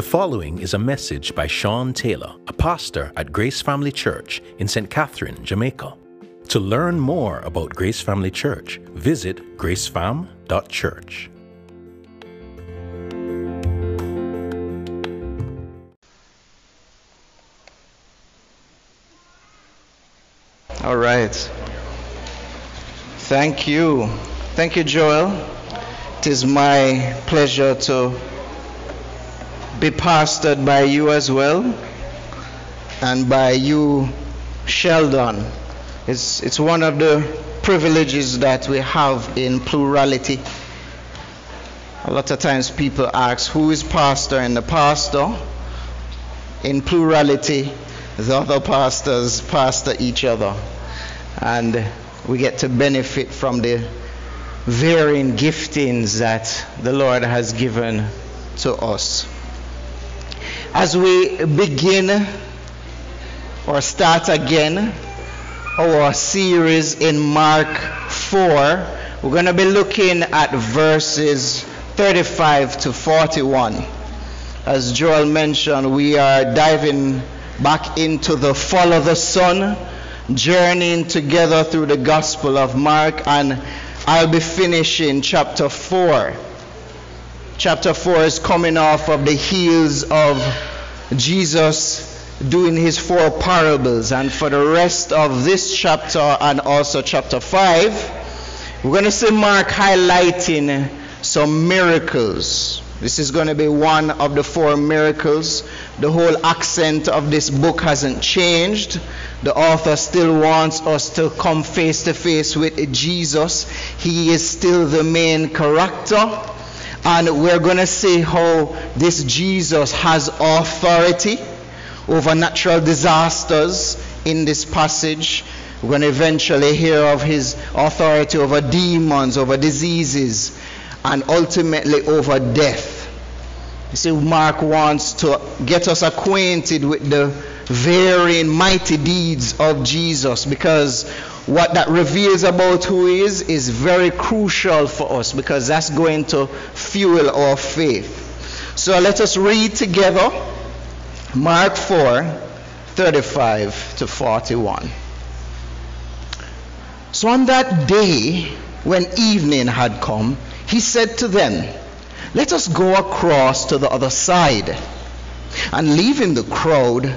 The following is a message by Sean Taylor, a pastor at Grace Family Church in St. Catherine, Jamaica. To learn more about Grace Family Church, visit gracefam.church. All right. Thank you. Thank you, Joel. It is my pleasure to be pastored by you as well and by you, Sheldon. It's, it's one of the privileges that we have in plurality. A lot of times people ask, who is pastor? And the pastor, in plurality, the other pastors pastor each other. And we get to benefit from the varying giftings that the Lord has given to us. As we begin or start again our series in Mark 4, we're going to be looking at verses 35 to 41. As Joel mentioned, we are diving back into the follow the Son, journeying together through the Gospel of Mark, and I'll be finishing chapter 4. Chapter 4 is coming off of the heels of Jesus doing his four parables, and for the rest of this chapter and also chapter 5, we're going to see Mark highlighting some miracles. This is going to be one of the four miracles. The whole accent of this book hasn't changed. The author still wants us to come face to face with Jesus. He is still the main character. And we're going to see how this Jesus has authority over natural disasters in this passage. We're going to eventually hear of his authority over demons, over diseases, and ultimately over death. You see, Mark wants to get us acquainted with the varying mighty deeds of Jesus because what that reveals about who he is is very crucial for us because that's going to fuel our faith. So let us read together Mark 4 35 to 41. So on that day, when evening had come, he said to them, Let us go across to the other side. And leaving the crowd,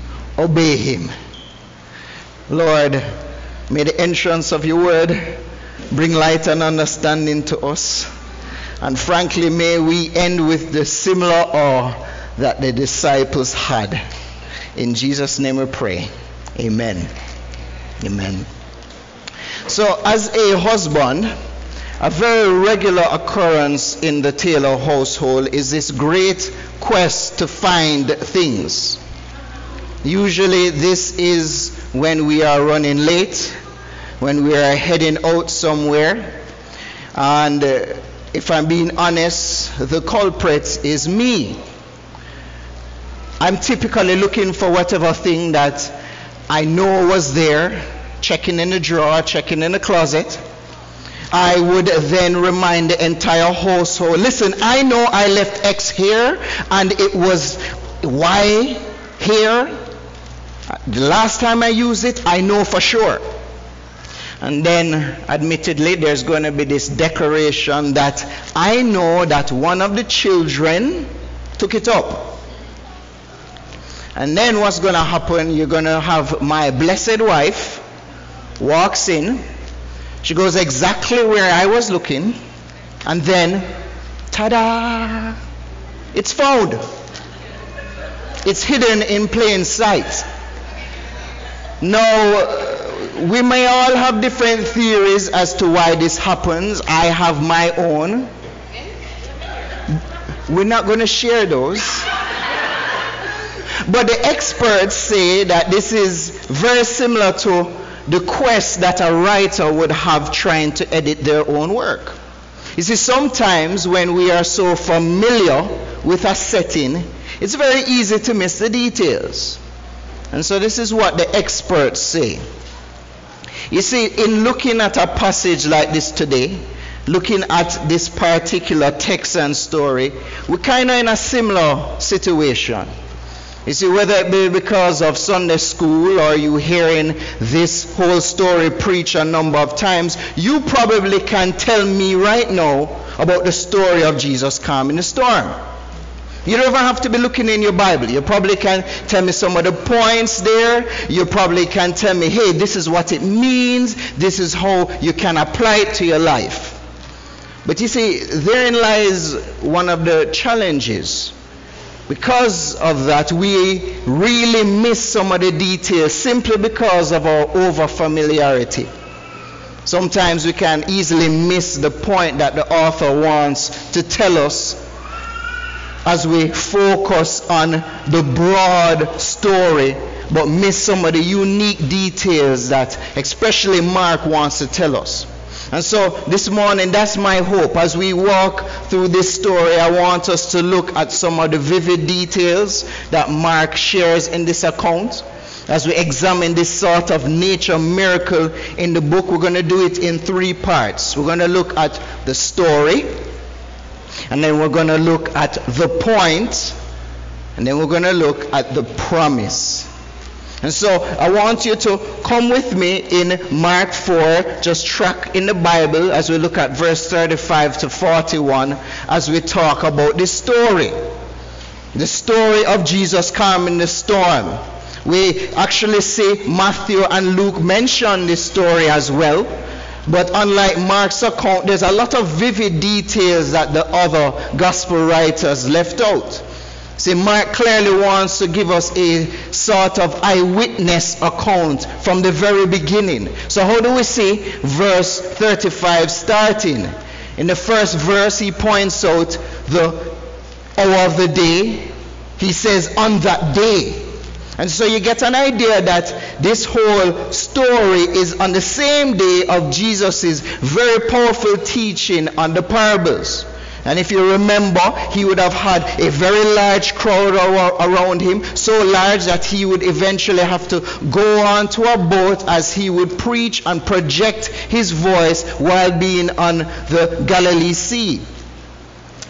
obey him? Lord, may the entrance of your word bring light and understanding to us. And frankly, may we end with the similar awe that the disciples had. In Jesus' name we pray. Amen. Amen. So, as a husband, a very regular occurrence in the Taylor household is this great quest to find things. Usually, this is when we are running late, when we are heading out somewhere. And uh, if I'm being honest, the culprit is me. I'm typically looking for whatever thing that I know was there, checking in the drawer, checking in the closet. I would then remind the entire household listen, I know I left X here and it was Y here. The last time I use it, I know for sure. And then, admittedly, there's going to be this declaration that I know that one of the children took it up. And then what's going to happen? You're going to have my blessed wife walks in. She goes exactly where I was looking. And then, ta da! It's found. It's hidden in plain sight. Now, we may all have different theories as to why this happens. I have my own. We're not going to share those. But the experts say that this is very similar to the quest that a writer would have trying to edit their own work. You see, sometimes when we are so familiar with a setting, it's very easy to miss the details. And so this is what the experts say. You see, in looking at a passage like this today, looking at this particular text and story, we're kind of in a similar situation. You see, whether it be because of Sunday school or you hearing this whole story preached a number of times, you probably can tell me right now about the story of Jesus calming the storm. You don't even have to be looking in your Bible. You probably can tell me some of the points there. You probably can tell me, hey, this is what it means. This is how you can apply it to your life. But you see, therein lies one of the challenges because of that, we really miss some of the details simply because of our over familiarity. Sometimes we can easily miss the point that the author wants to tell us as we focus on the broad story, but miss some of the unique details that, especially Mark, wants to tell us. And so this morning, that's my hope. As we walk through this story, I want us to look at some of the vivid details that Mark shares in this account. As we examine this sort of nature miracle in the book, we're going to do it in three parts. We're going to look at the story, and then we're going to look at the point, and then we're going to look at the promise. And so I want you to come with me in Mark 4, just track in the Bible as we look at verse 35 to 41 as we talk about this story. The story of Jesus calming the storm. We actually see Matthew and Luke mention this story as well. But unlike Mark's account, there's a lot of vivid details that the other gospel writers left out. See, Mark clearly wants to give us a sort of eyewitness account from the very beginning. So, how do we see verse 35 starting? In the first verse, he points out the hour of the day. He says, on that day. And so you get an idea that this whole story is on the same day of Jesus' very powerful teaching on the parables. And if you remember, he would have had a very large crowd around him, so large that he would eventually have to go on to a boat as he would preach and project his voice while being on the Galilee Sea.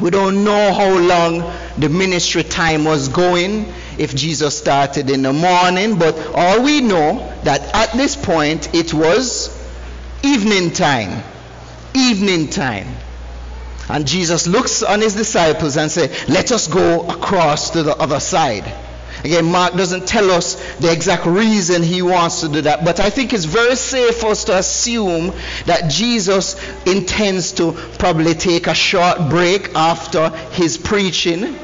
We don't know how long the ministry time was going, if Jesus started in the morning, but all we know that at this point it was evening time. Evening time. And Jesus looks on his disciples and says, Let us go across to the other side. Again, Mark doesn't tell us the exact reason he wants to do that, but I think it's very safe for us to assume that Jesus intends to probably take a short break after his preaching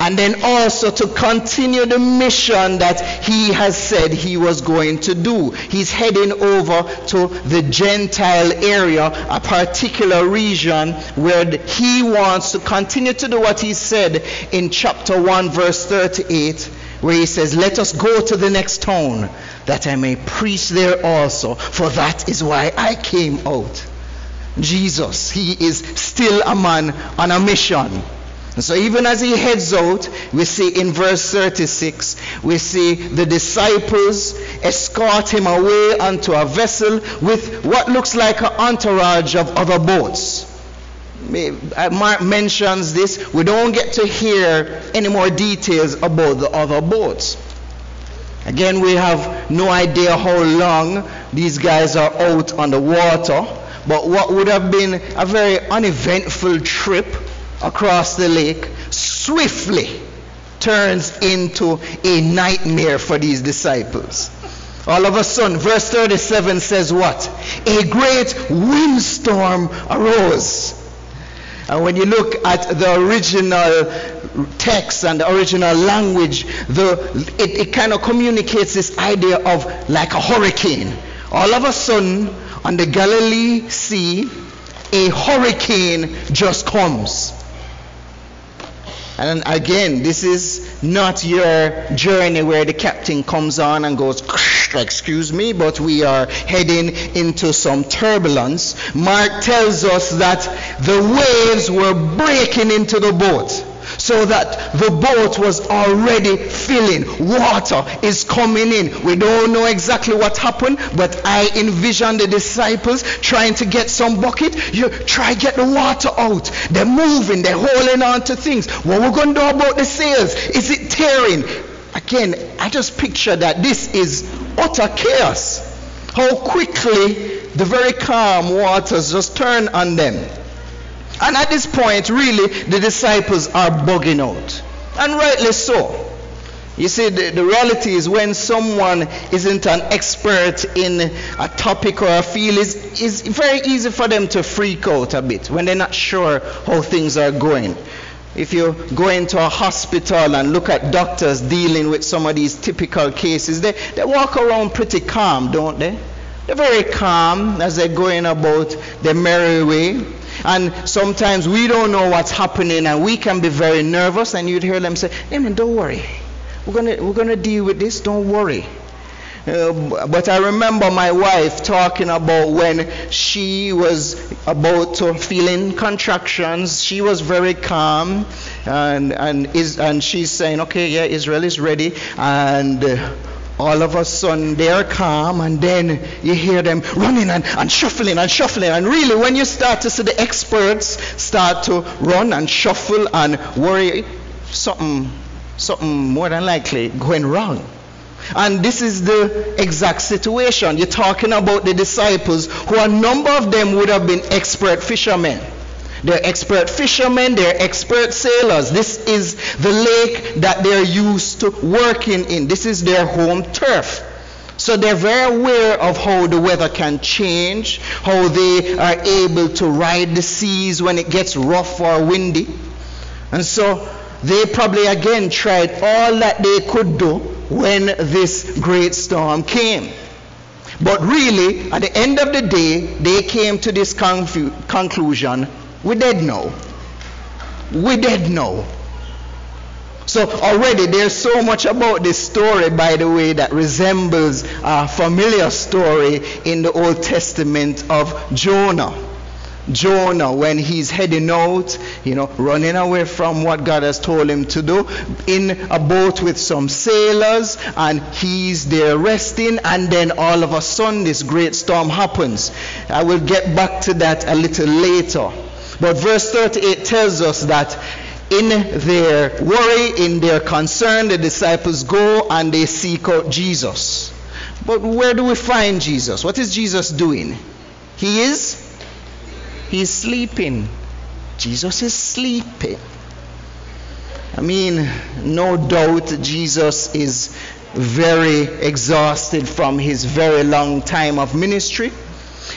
and then also to continue the mission that he has said he was going to do. He's heading over to the Gentile area, a particular region where he wants to continue to do what he said in chapter 1, verse 38, where he says, Let us go to the next town that I may preach there also, for that is why I came out. Jesus, he is still a man on a mission. And so even as he heads out, we see in verse 36, we see the disciples escort him away onto a vessel with what looks like an entourage of other boats. Uh, Mark mentions this. We don't get to hear any more details about the other boats. Again, we have no idea how long these guys are out on the water, but what would have been a very uneventful trip across the lake swiftly turns into a nightmare for these disciples. All of a sudden, verse 37 says what? A great windstorm arose. And when you look at the original text and the original language, the, it, it kind of communicates this idea of like a hurricane. All of a sudden, on the Galilee Sea, a hurricane just comes. And again, this is not your journey where the captain comes on and goes, excuse me, but we are heading into some turbulence. Mark tells us that the waves were breaking into the boat so that the boat was already filling. Water is coming in. We don't know exactly what happened, but I envision the disciples trying to get some bucket. You try get the water out. They're moving. They're holding on to things. What we're to do about the sails? Is it tearing? Again, I just picture that this is utter chaos. How quickly the very calm waters just turn on them. And at this point, really, the disciples are bugging out. And rightly so. You see, the, the, reality is when someone isn't an expert in a topic or a field, it's, it's very easy for them to freak out a bit when they're not sure how things are going. If you go into a hospital and look at doctors dealing with some of these typical cases, they, they walk around pretty calm, don't they? They're very calm as they're going about their merry way. And sometimes we don't know what's happening and we can be very nervous and you'd hear them say, Amen, don't worry. We're gonna we're gonna deal with this, don't worry. Uh, but I remember my wife talking about when she was about to feeling contractions. She was very calm, and and is and she's saying, "Okay, yeah, Israel is ready." And uh, all of a sudden they're calm and then you hear them running and, and shuffling and shuffling. And really when you start to see the experts start to run and shuffle and worry something something more than likely going wrong. And this is the exact situation. You're talking about the disciples who a number of them would have been expert fishermen they're expert fishermen, they're expert sailors. This is the lake that they're used to working in. This is their home turf. So they're very aware of how the weather can change, how they are able to ride the seas when it gets rough or windy. And so they probably again tried all that they could do when this great storm came. But really, at the end of the day, they came to this conclusion we did know. We did know. So already there's so much about this story, by the way, that resembles a familiar story in the Old Testament of Jonah. Jonah, when he's heading out, you know, running away from what God has told him to do, in a boat with some sailors, and he's there resting, and then all of a sudden this great storm happens. I will get back to that a little later. But verse 38 tells us that in their worry, in their concern, the disciples go and they seek out Jesus. But where do we find Jesus? What is Jesus doing? He is He's sleeping. Jesus is sleeping. I mean, no doubt Jesus is very exhausted from his very long time of ministry.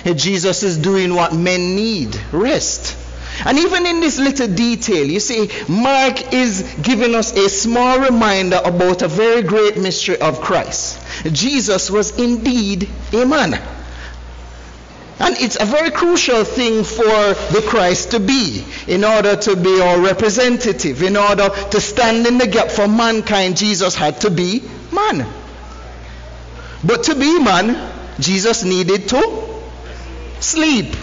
Jesus is doing what men need rest. And even in this little detail, you see, Mark is giving us a small reminder about a very great mystery of Christ. Jesus was indeed a man. And it's a very crucial thing for the Christ to be in order to be our representative, in order to stand in the gap for mankind, Jesus had to be man. But to be man, Jesus needed to sleep.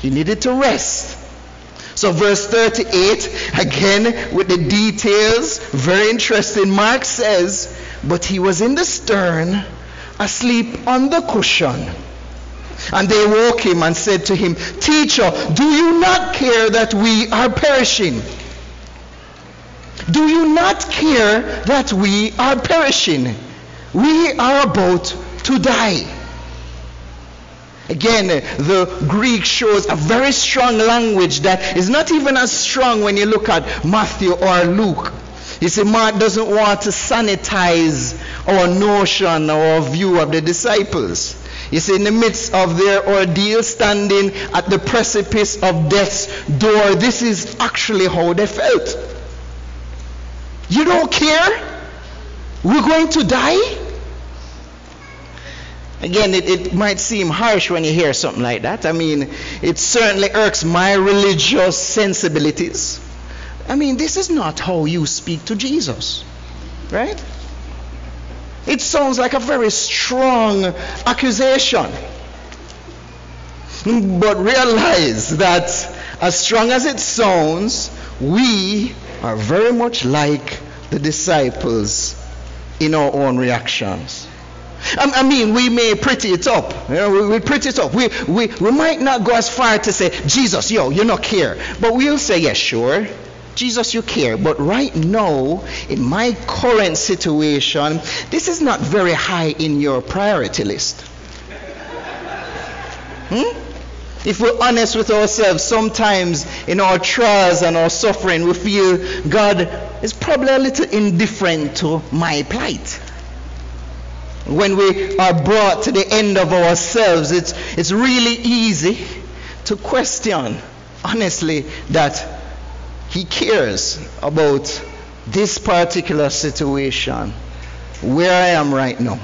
He needed to rest. So, verse 38, again with the details, very interesting. Mark says, But he was in the stern, asleep on the cushion. And they woke him and said to him, Teacher, do you not care that we are perishing? Do you not care that we are perishing? We are about to die. Again, the Greek shows a very strong language that is not even as strong when you look at Matthew or Luke. You see, Mark doesn't want to sanitize our notion or view of the disciples. You see, in the midst of their ordeal, standing at the precipice of death's door, this is actually how they felt. You don't care? We're going to die? Again, it, it, might seem harsh when you hear something like that. I mean, it certainly irks my religious sensibilities. I mean, this is not how you speak to Jesus, right? It sounds like a very strong accusation. But realize that as strong as it sounds, we are very much like the disciples in our own reactions. I mean, we may pretty it up. You know, we, we pretty it up. We, we, we might not go as far to say, Jesus, yo, you're not care. But we'll say, yes, sure. Jesus, you care. But right now, in my current situation, this is not very high in your priority list. Hmm? If we're honest with ourselves, sometimes in our trials and our suffering, we feel God is probably a little indifferent to my plight when we are brought to the end of ourselves, it's, it's really easy to question, honestly, that He cares about this particular situation, where I am right now.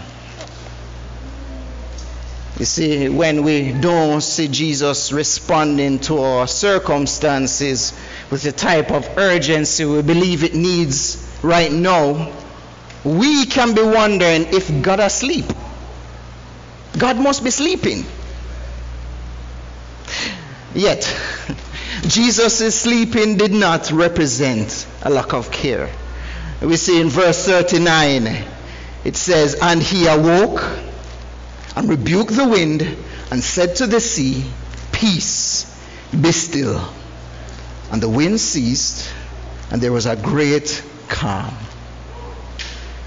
You see, when we don't see Jesus responding to our circumstances with the type of urgency we believe it needs right now, we can be wondering if God asleep. God must be sleeping. Yet, Jesus' sleeping did not represent a lack of care. We see in verse 39, it says, And he awoke and rebuked the wind and said to the sea, Peace, be still. And the wind ceased, and there was a great calm.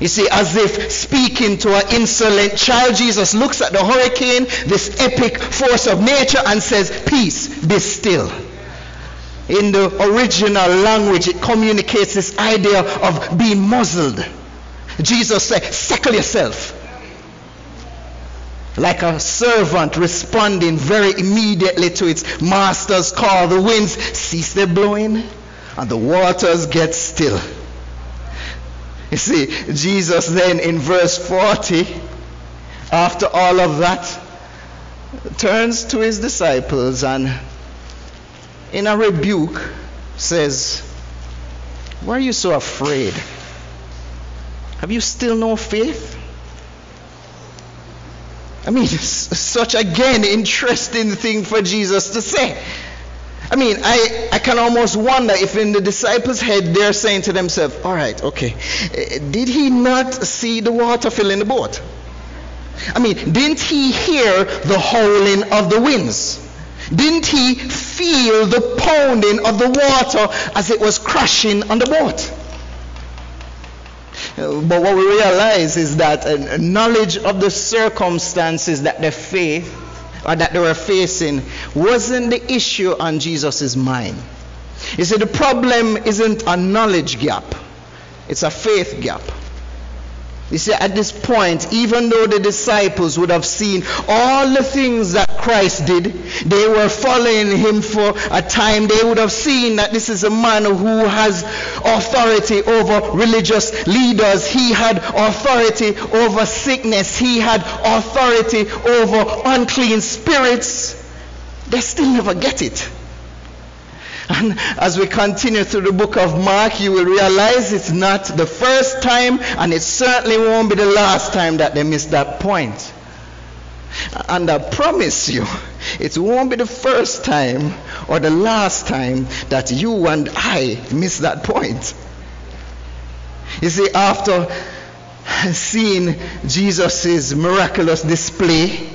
You see, as if speaking to an insolent child, Jesus looks at the hurricane, this epic force of nature, and says, Peace, be still. In the original language, it communicates this idea of being muzzled. Jesus said, Settle yourself. Like a servant responding very immediately to its master's call, the winds cease their blowing and the waters get still. You see, Jesus then in verse 40, after all of that, turns to his disciples and in a rebuke says, Why are you so afraid? Have you still no faith? I mean, such again interesting thing for Jesus to say. I mean, I, I can almost wonder if in the disciples' head they're saying to themselves, all right, okay, eh, did he not see the water fill in the boat? I mean, didn't he hear the howling of the winds? Didn't he feel the pounding of the water as it was crashing on the boat? But what we realize is that a knowledge of the circumstances that they face or that they were facing wasn't the issue on Jesus' mind. You see, the problem isn't a knowledge gap, it's a faith gap. You see, at this point, even though the disciples would have seen all the things that Christ did, they were following him for a time. They would have seen that this is a man who has authority over religious leaders. He had authority over sickness. He had authority over unclean spirits. They still never get it. And as we continue through the book of Mark, you will realize it's not the first time, and it certainly won't be the last time that they miss that point. And I promise you, it won't be the first time or the last time that you and I miss that point. You see, after seeing Jesus' miraculous display,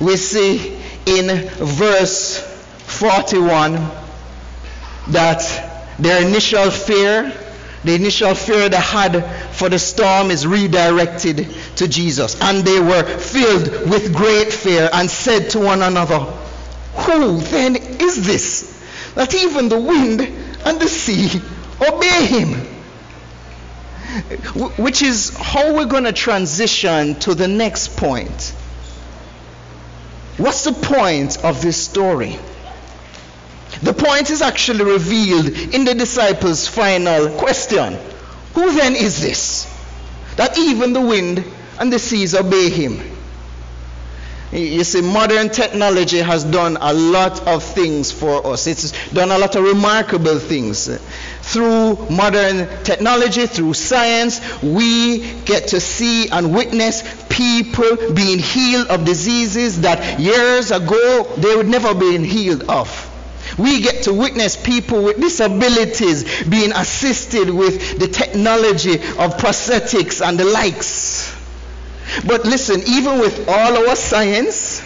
we see in verse 41 that their initial fear The initial fear they had for the storm is redirected to Jesus. And they were filled with great fear and said to one another, Who then is this that even the wind and the sea obey him? Which is how we're going to transition to the next point. What's the point of this story? The point is actually revealed in the disciples' final question Who then is this? That even the wind and the seas obey him. You see, modern technology has done a lot of things for us. It's done a lot of remarkable things. Through modern technology, through science, we get to see and witness people being healed of diseases that years ago they would never been healed of. We get to witness people with disabilities being assisted with the technology of prosthetics and the likes. But listen, even with all our science,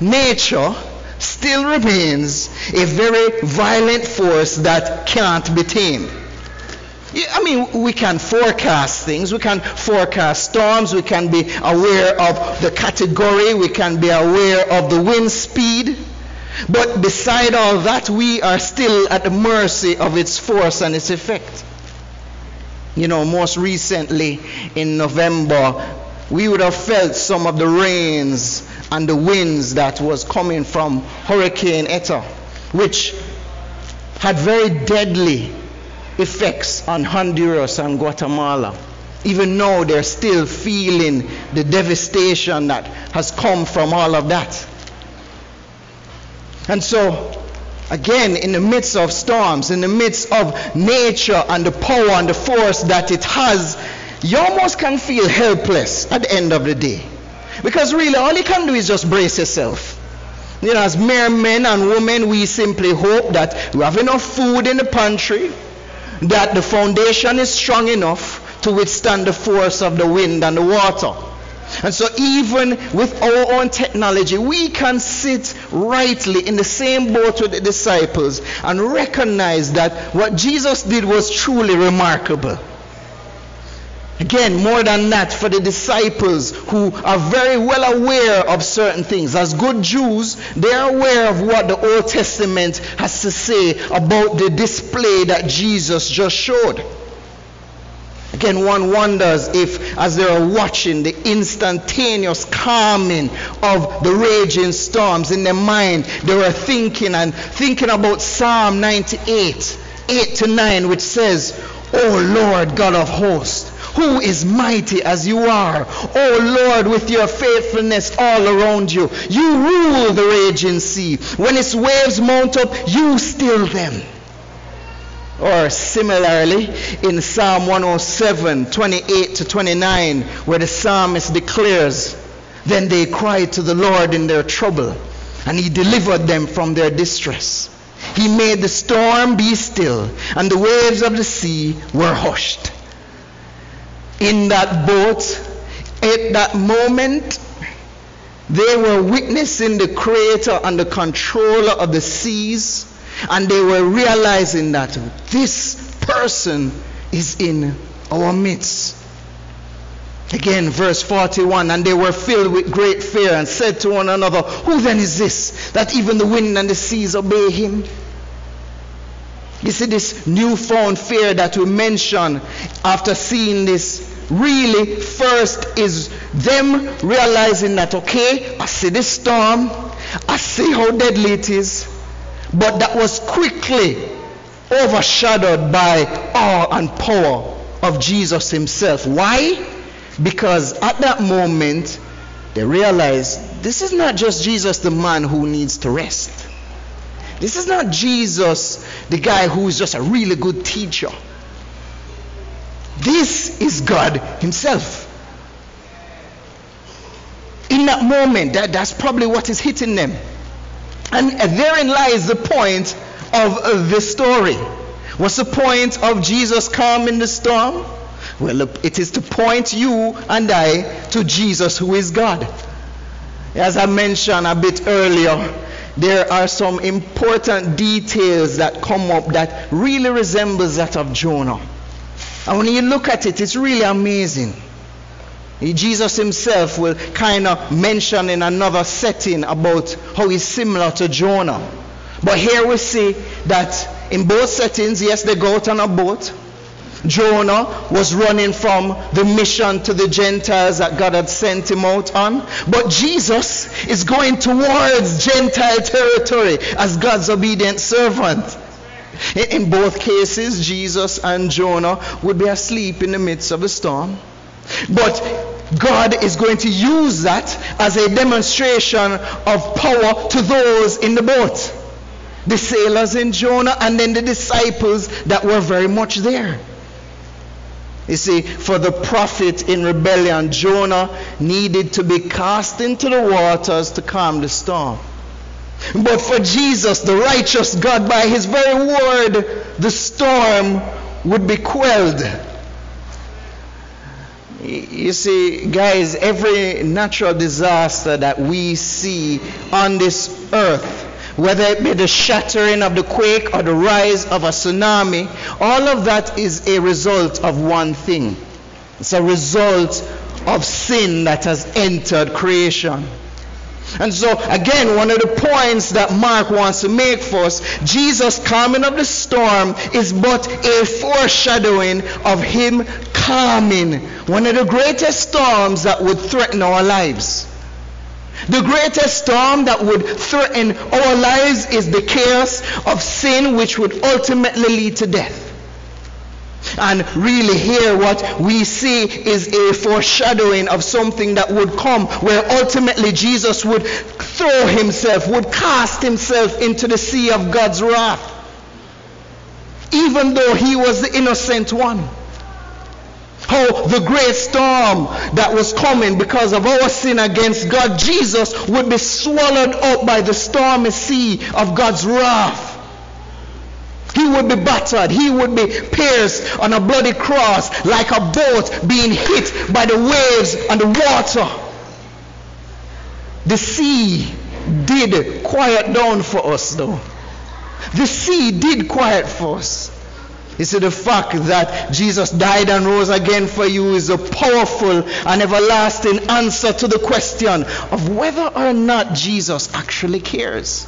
nature still remains a very violent force that can't be tamed. I mean, we can forecast things. We can forecast storms. We can be aware of the category. We can be aware of the wind speed. But beside all that, we are still at the mercy of its force and its effect. You know, most recently in November, we would have felt some of the rains and the winds that was coming from Hurricane Eta, which had very deadly effects on Honduras and Guatemala. Even now, they're still feeling the devastation that has come from all of that. And so, again, in the midst of storms, in the midst of nature and the power and the force that it has, you almost can feel helpless at the end of the day. Because really, all you can do is just brace yourself. You know, as mere men and women, we simply hope that we have enough food in the pantry, that the foundation is strong enough to withstand the force of the wind and the water. And so, even with our own technology, we can sit rightly in the same boat with the disciples and recognize that what Jesus did was truly remarkable. Again, more than that, for the disciples who are very well aware of certain things. As good Jews, they are aware of what the Old Testament has to say about the display that Jesus just showed. Again, one wonders if, as they are watching the instantaneous calming of the raging storms in their mind, they were thinking and thinking about Psalm 98, 8 to 9, which says, O Lord God of hosts, who is mighty as you are. O Lord, with your faithfulness all around you, you rule the raging sea. When its waves mount up, you still them. Or similarly, in Psalm 107, 28 to 29, where the psalmist declares, Then they cried to the Lord in their trouble, and he delivered them from their distress. He made the storm be still, and the waves of the sea were hushed. In that boat, at that moment, they were witnessing the creator and the controller of the seas and they were realizing that this person is in our midst. Again, verse 41 And they were filled with great fear and said to one another, Who then is this that even the wind and the seas obey him? You see, this newfound fear that we mention after seeing this really first is them realizing that, okay, I see this storm, I see how deadly it is, but that was quickly overshadowed by awe and power of Jesus himself. Why? Because at that moment, they realized this is not just Jesus, the man who needs to rest. This is not Jesus, the guy who is just a really good teacher. This is God Himself. In that moment, that, that's probably what is hitting them. And therein lies the point of uh, the story. What's the point of Jesus calming the storm? Well, it is to point you and I to Jesus who is God. As I mentioned a bit earlier, there are some important details that come up that really resembles that of Jonah. And when you look at it, it's really amazing. Jesus himself will kind of mention in another setting about how he's similar to Jonah. But here we see that in both settings, yes, they go out on a boat. Jonah was running from the mission to the Gentiles that God had sent him out on. But Jesus is going towards Gentile territory as God's obedient servant. In both cases, Jesus and Jonah would be asleep in the midst of a storm. But God is going to use that as a demonstration of power to those in the boat. The sailors in Jonah and then the disciples that were very much there. You see, for the prophet in rebellion, Jonah needed to be cast into the waters to calm the storm. But for Jesus, the righteous God, by his very word, the storm would be quelled. You see, guys, every natural disaster that we see on this earth, whether it be the shattering of the quake or the rise of a tsunami, all of that is a result of one thing. It's a result of sin that has entered creation. And so, again, one of the points that Mark wants to make for us Jesus calming of the storm is but a foreshadowing of Him calming one of the greatest storms that would threaten our lives. The greatest storm that would threaten our lives is the chaos of sin, which would ultimately lead to death. And really, here, what we see is a foreshadowing of something that would come, where ultimately Jesus would throw himself, would cast himself into the sea of God's wrath, even though he was the innocent one. How the great storm that was coming because of our sin against God, Jesus would be swallowed up by the stormy sea of God's wrath. He would be battered. He would be pierced on a bloody cross like a boat being hit by the waves and the water. The sea did quiet down for us, though. The sea did quiet for us. You see, the fact that Jesus died and rose again for you is a powerful and everlasting answer to the question of whether or not Jesus actually cares.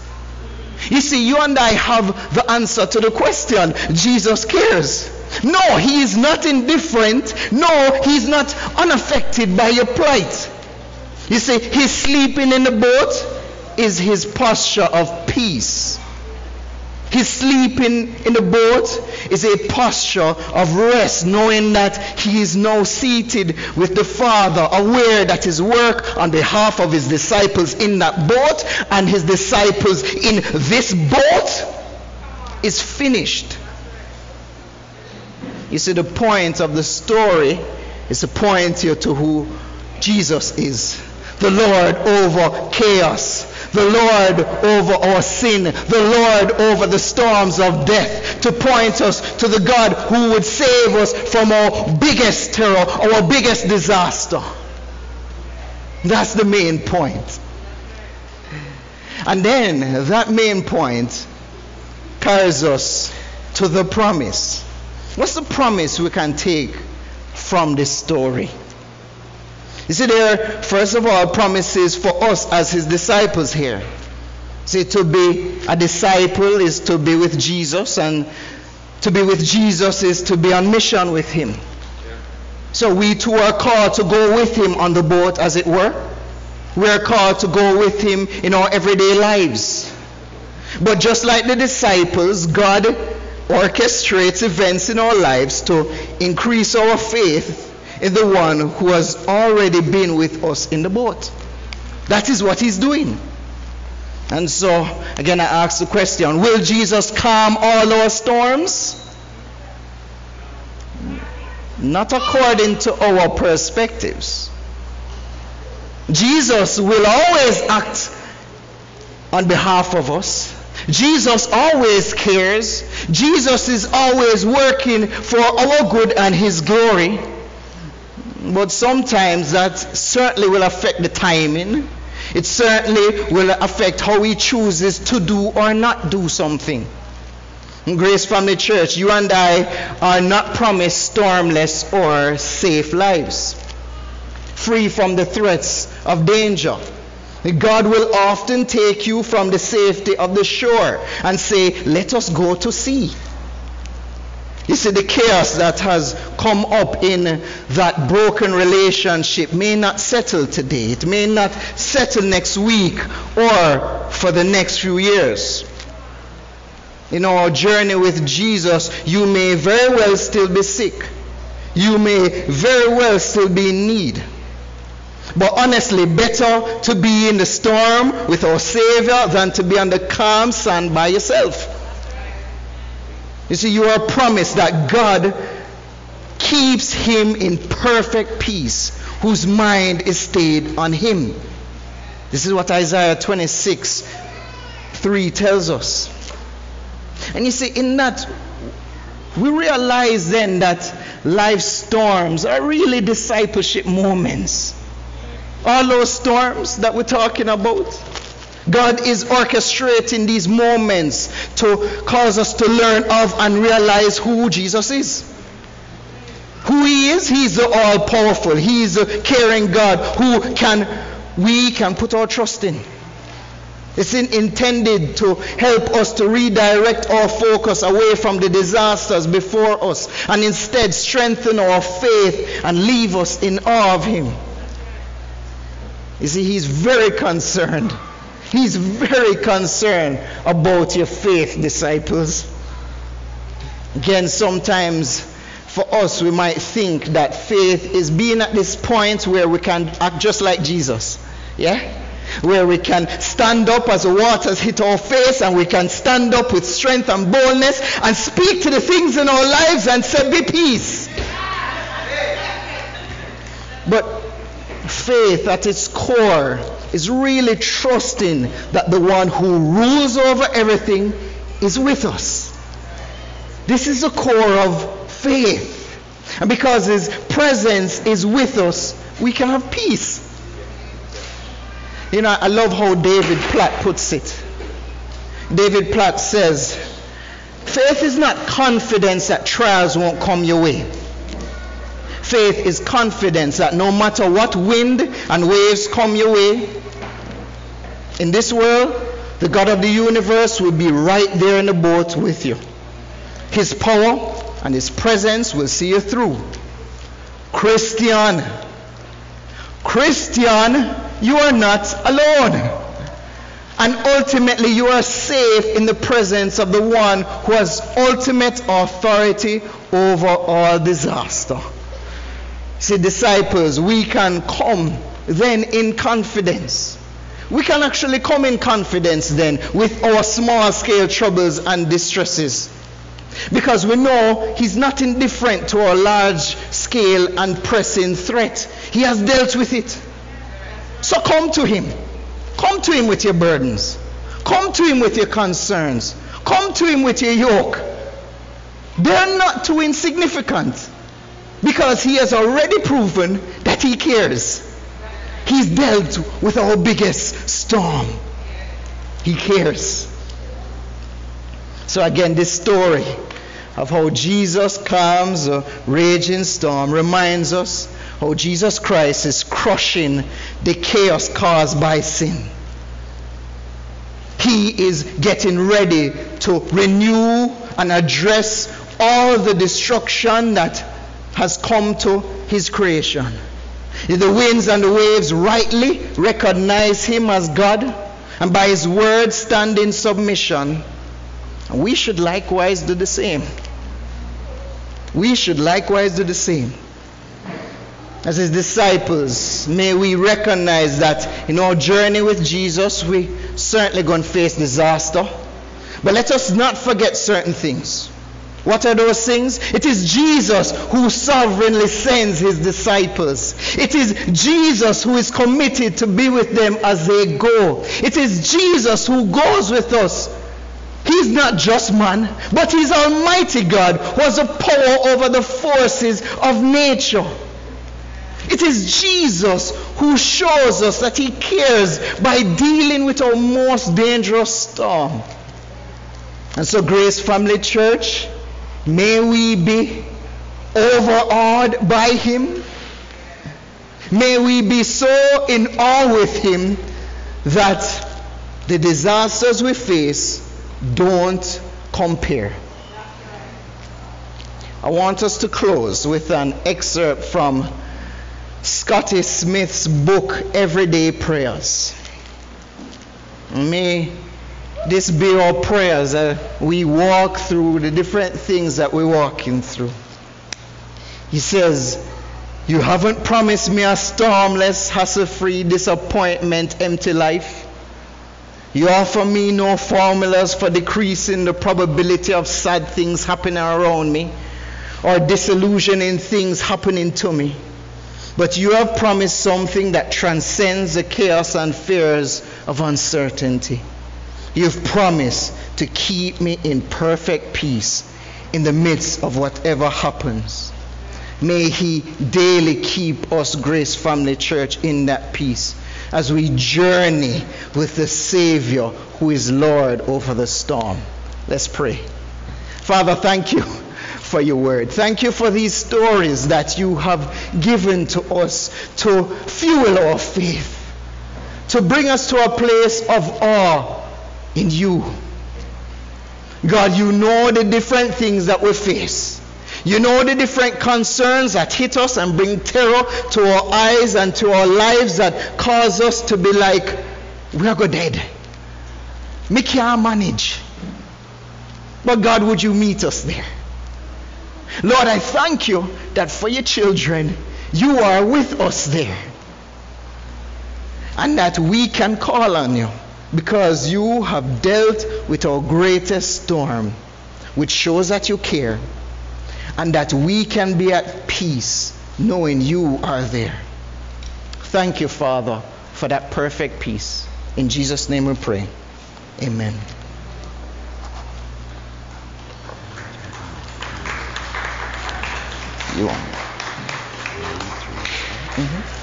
You see, you and I have the answer to the question Jesus cares. No, he is not indifferent. No, he is not unaffected by your plight. You see, his sleeping in the boat is his posture of peace. His sleeping in the boat. Is a posture of rest, knowing that he is now seated with the Father, aware that his work on behalf of his disciples in that boat and his disciples in this boat is finished. You see, the point of the story is to point you to who Jesus is. The Lord over chaos the Lord over our sin, the Lord over the storms of death, to point us to the God who would save us from our biggest terror, our biggest disaster. That's the main point. And then that main point carries us to the promise. What's the promise we can take from this story? You see, there, first of all, promises for us as his disciples here. See, to be a disciple is to be with Jesus, and to be with Jesus is to be on mission with him. So we too are called to go with him on the boat, as it were. We are called to go with him in our everyday lives. But just like the disciples, God orchestrates events in our lives to increase our faith is the one who has already been with us in the boat. That is what he's doing. And so, again, I ask the question Will Jesus calm all our storms? Not according to our perspectives. Jesus will always act on behalf of us. Jesus always cares. Jesus is always working for our good and his glory. But sometimes that certainly will affect the timing. It certainly will affect how he chooses to do or not do something. Grace Family Church, you and I are not promised stormless or safe lives, free from the threats of danger. God will often take you from the safety of the shore and say, Let us go to sea. You see, the chaos that has come up in that broken relationship may not settle today. It may not settle next week or for the next few years. In our journey with Jesus, you may very well still be sick. You may very well still be in need. But honestly, better to be in the storm with our Savior than to be on the calm sand by yourself. You see, you are promised that God keeps him in perfect peace, whose mind is stayed on him. This is what Isaiah 26 3 tells us. And you see, in that, we realize then that life storms are really discipleship moments. All those storms that we're talking about. God is orchestrating these moments to cause us to learn of and realize who Jesus is. Who He is, He's the all powerful, He's the caring God who can we can put our trust in. It's in, intended to help us to redirect our focus away from the disasters before us and instead strengthen our faith and leave us in awe of Him. You see, He's very concerned He's very concerned about your faith, disciples. Again, sometimes for us, we might think that faith is being at this point where we can act just like Jesus. Yeah? Where we can stand up as the waters hit our face and we can stand up with strength and boldness and speak to the things in our lives and say, Be peace. But faith at its core is really trusting that the one who rules over everything is with us. This is the core of faith. And because his presence is with us, we can have peace. You know, I love how David Platt puts it. David Platt says, faith is not confidence that trials won't come your way. Faith is confidence that no matter what wind and waves come your way, in this world, the God of the universe will be right there in the boat with you. His power and His presence will see you through. Christian, Christian, you are not alone. And ultimately, you are safe in the presence of the one who has ultimate authority over all disaster. See, disciples, we can come then in confidence we can actually come in confidence then with our small scale troubles and distresses. Because we know He's not indifferent to our large scale and pressing threat. He has dealt with it. So come to Him. Come to Him with your burdens. Come to Him with your concerns. Come to Him with your yoke. They're not too insignificant because He has already proven that He cares. He's dealt with our biggest storm. He cares. So, again, this story of how Jesus calms a raging storm reminds us how Jesus Christ is crushing the chaos caused by sin. He is getting ready to renew and address all the destruction that has come to his creation. If the winds and the waves rightly recognize him as God and by his word stand in submission. We should likewise do the same. We should likewise do the same. As his disciples, may we recognize that in our journey with Jesus, we certainly going to face disaster. But let us not forget certain things. What are those things? It is Jesus who sovereignly sends his disciples. It is Jesus who is committed to be with them as they go. It is Jesus who goes with us. He's not just man, but he's Almighty God who has a power over the forces of nature. It is Jesus who shows us that he cares by dealing with our most dangerous storm. And so, Grace Family Church, may we be overawed by Him. May we be so in awe with Him that the disasters we face don't compare. I want us to close with an excerpt from Scotty Smith's book, Everyday Prayers. May this be our prayers as we walk through the different things that we're walking through. He says, You haven't promised me a stormless, hassle free, disappointment empty life. You offer me no formulas for decreasing the probability of sad things happening around me or disillusioning things happening to me. But you have promised something that transcends the chaos and fears of uncertainty. You've promised to keep me in perfect peace in the midst of whatever happens. May He daily keep us, Grace Family Church, in that peace as we journey with the Savior who is Lord over the storm. Let's pray. Father, thank you for your word. Thank you for these stories that you have given to us to fuel our faith, to bring us to a place of awe in you. God, you know the different things that we face. You know the different concerns that hit us and bring terror to our eyes and to our lives that cause us to be like, we are go dead. We can't manage. But God, would you meet us there? Lord, I thank you that for your children, you are with us there. And that we can call on you because you have dealt with our greatest storm, which shows that you care and that we can be at peace knowing you are there. Thank you, Father, for that perfect peace. In Jesus' name we pray. Amen. You mm-hmm.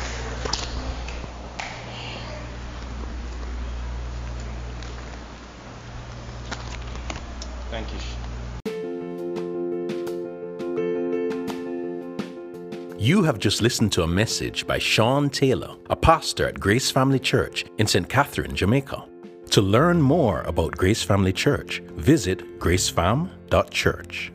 You have just listened to a message by Sean Taylor, a pastor at Grace Family Church in St. Catherine, Jamaica. To learn more about Grace Family Church, visit gracefam.church.